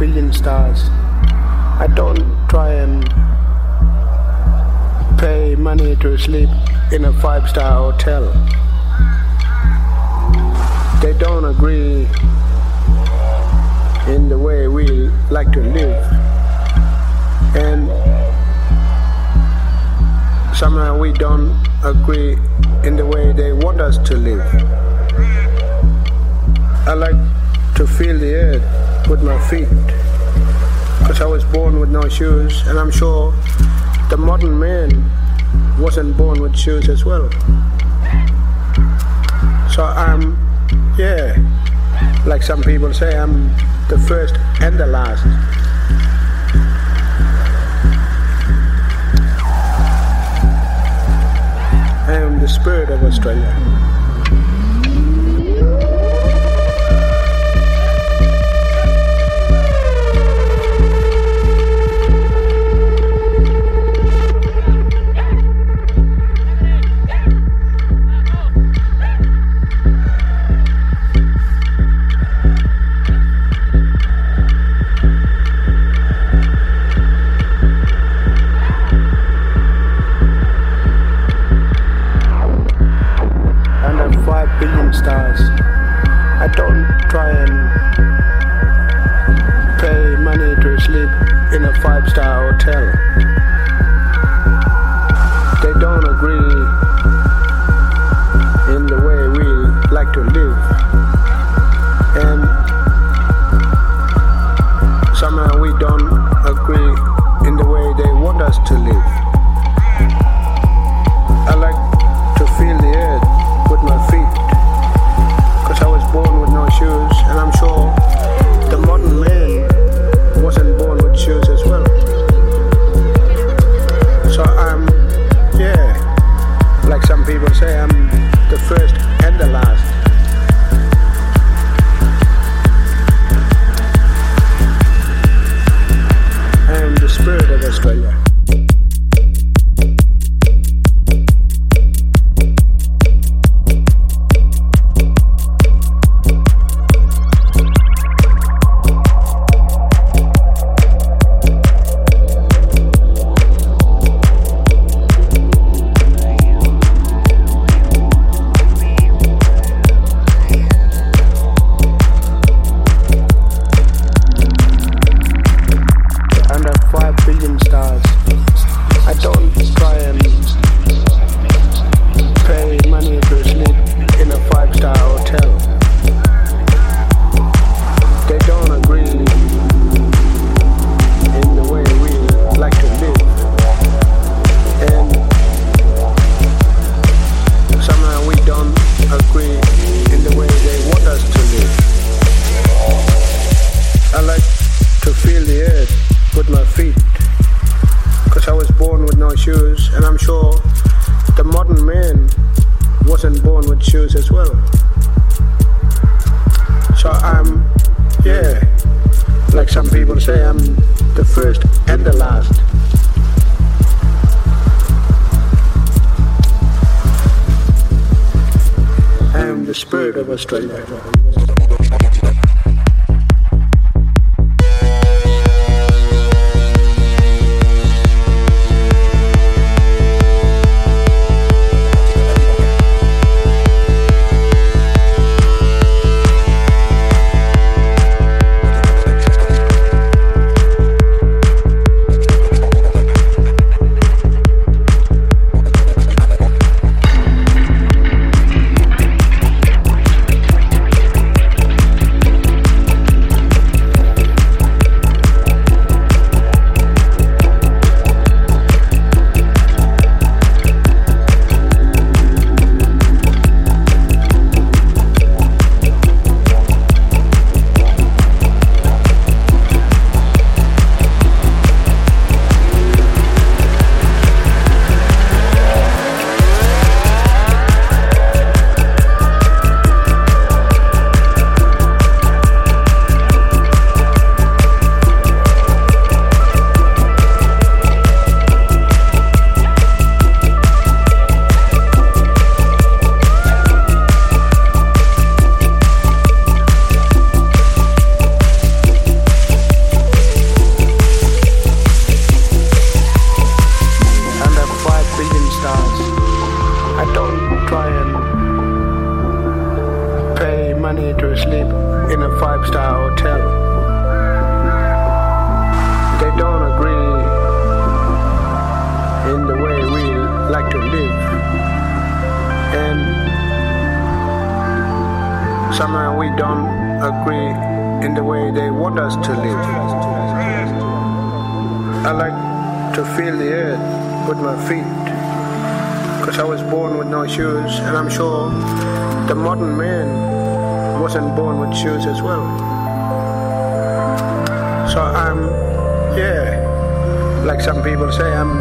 billion stars. I don't try and pay money to sleep in a five star hotel. They don't agree in the way we like to live. And somehow we don't agree in the way they want us to live. I like to feel the earth with my feet because I was born with no shoes, and I'm sure the modern man wasn't born with shoes as well. So I'm, yeah, like some people say, I'm the first and the last. I am the spirit of Australia. five star hotel. They don't agree in the way we like to live. And somehow we don't agree in the way they want us to live. our shoes, and I'm sure the modern man wasn't born with shoes as well. So I'm, yeah, like some people say, I'm the first and the last. I am the spirit of Australia. five star hotel. They don't agree in the way we like to live. And somehow we don't agree in the way they want us to live. I like to feel the earth with my feet. Because I was born with no shoes, and I'm sure the modern man wasn't born with shoes as well. So I'm, yeah, like some people say, I'm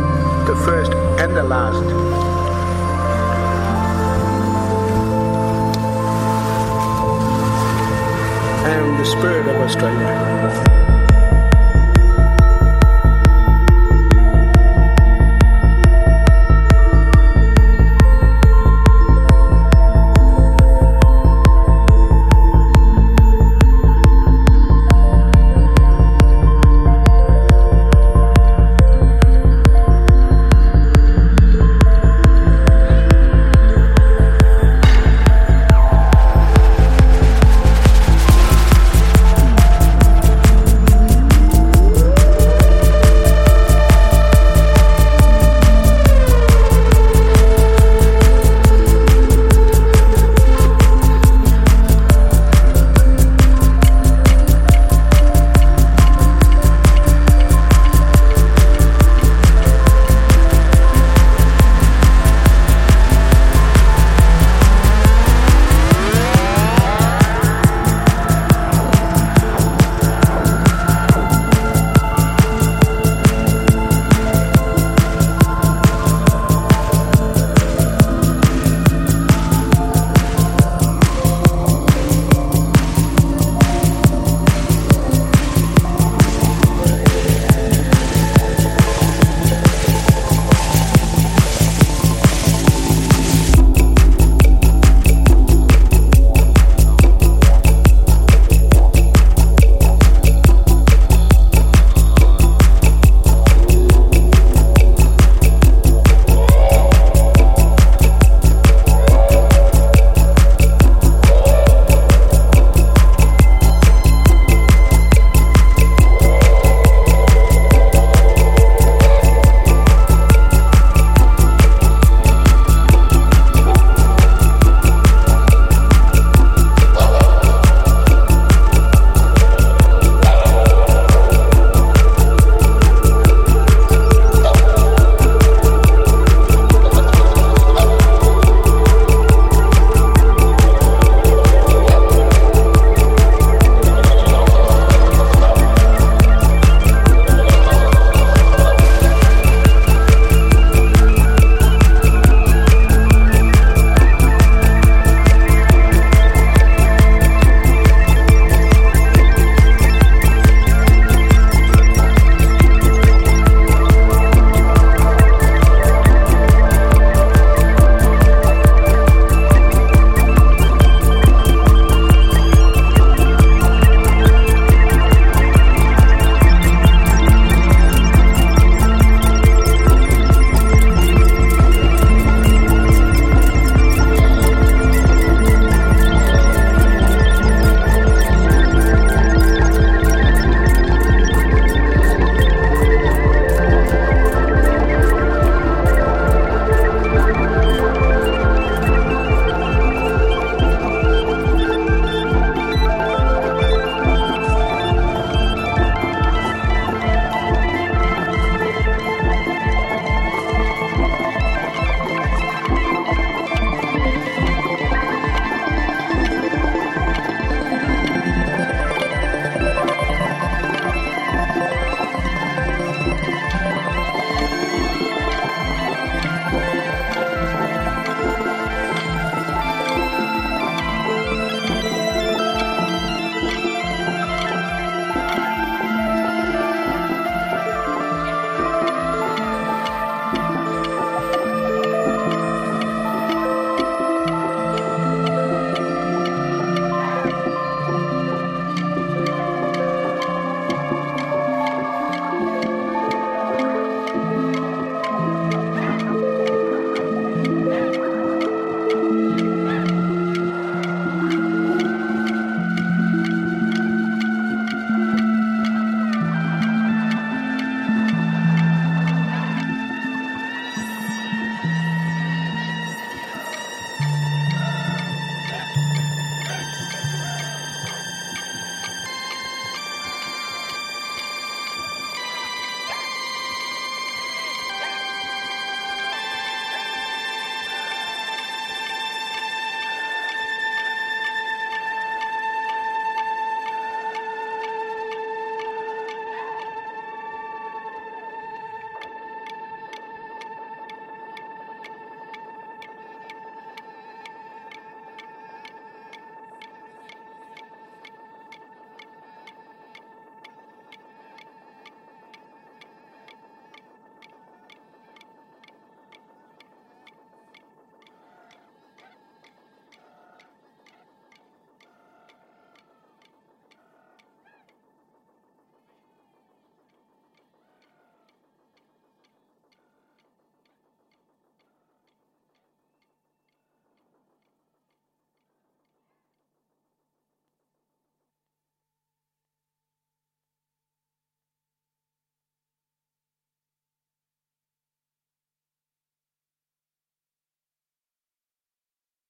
the first and the last. I am the spirit of Australia.